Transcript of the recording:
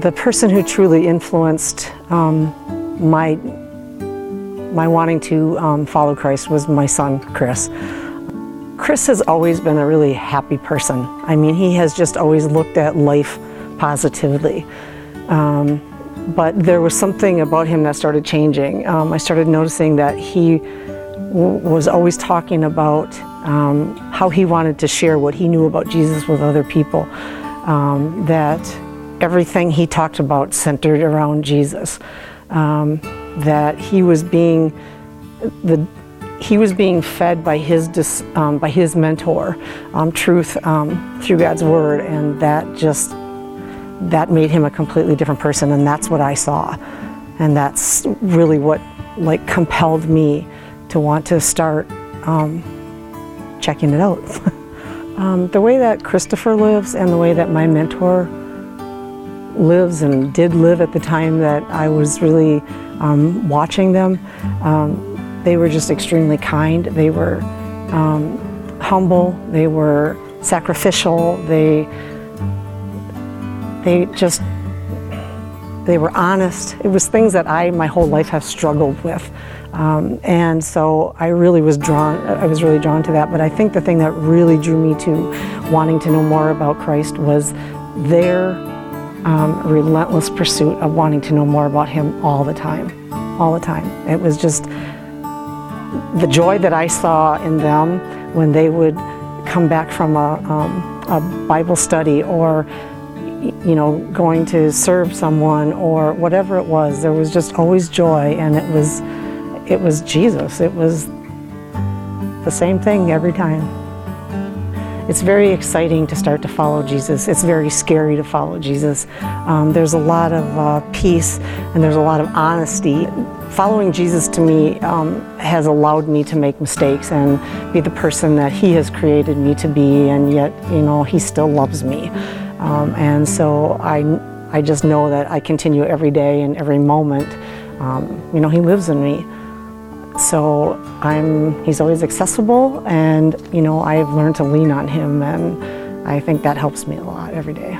the person who truly influenced um, my my wanting to um, follow Christ was my son Chris. Chris has always been a really happy person. I mean, he has just always looked at life positively. Um, but there was something about him that started changing. Um, I started noticing that he was always talking about um, how he wanted to share what he knew about Jesus with other people. Um, that everything he talked about centered around Jesus. Um, that he was being the he was being fed by his dis, um, by his mentor, truth um, through God's word, and that just that made him a completely different person, and that's what I saw, and that's really what like compelled me to want to start um, checking it out. Um, the way that Christopher lives and the way that my mentor lives and did live at the time that I was really um, watching them, um, they were just extremely kind. They were um, humble. They were sacrificial. They they just they were honest. It was things that I my whole life have struggled with. Um, and so I really was drawn, I was really drawn to that. But I think the thing that really drew me to wanting to know more about Christ was their um, relentless pursuit of wanting to know more about Him all the time, all the time. It was just the joy that I saw in them when they would come back from a, um, a Bible study or you know, going to serve someone or whatever it was, there was just always joy and it was it was Jesus. It was the same thing every time. It's very exciting to start to follow Jesus. It's very scary to follow Jesus. Um, there's a lot of uh, peace and there's a lot of honesty. Following Jesus to me um, has allowed me to make mistakes and be the person that He has created me to be, and yet, you know, He still loves me. Um, and so I, I just know that I continue every day and every moment. Um, you know, He lives in me. So I'm, he's always accessible and, you know, I've learned to lean on him and I think that helps me a lot every day.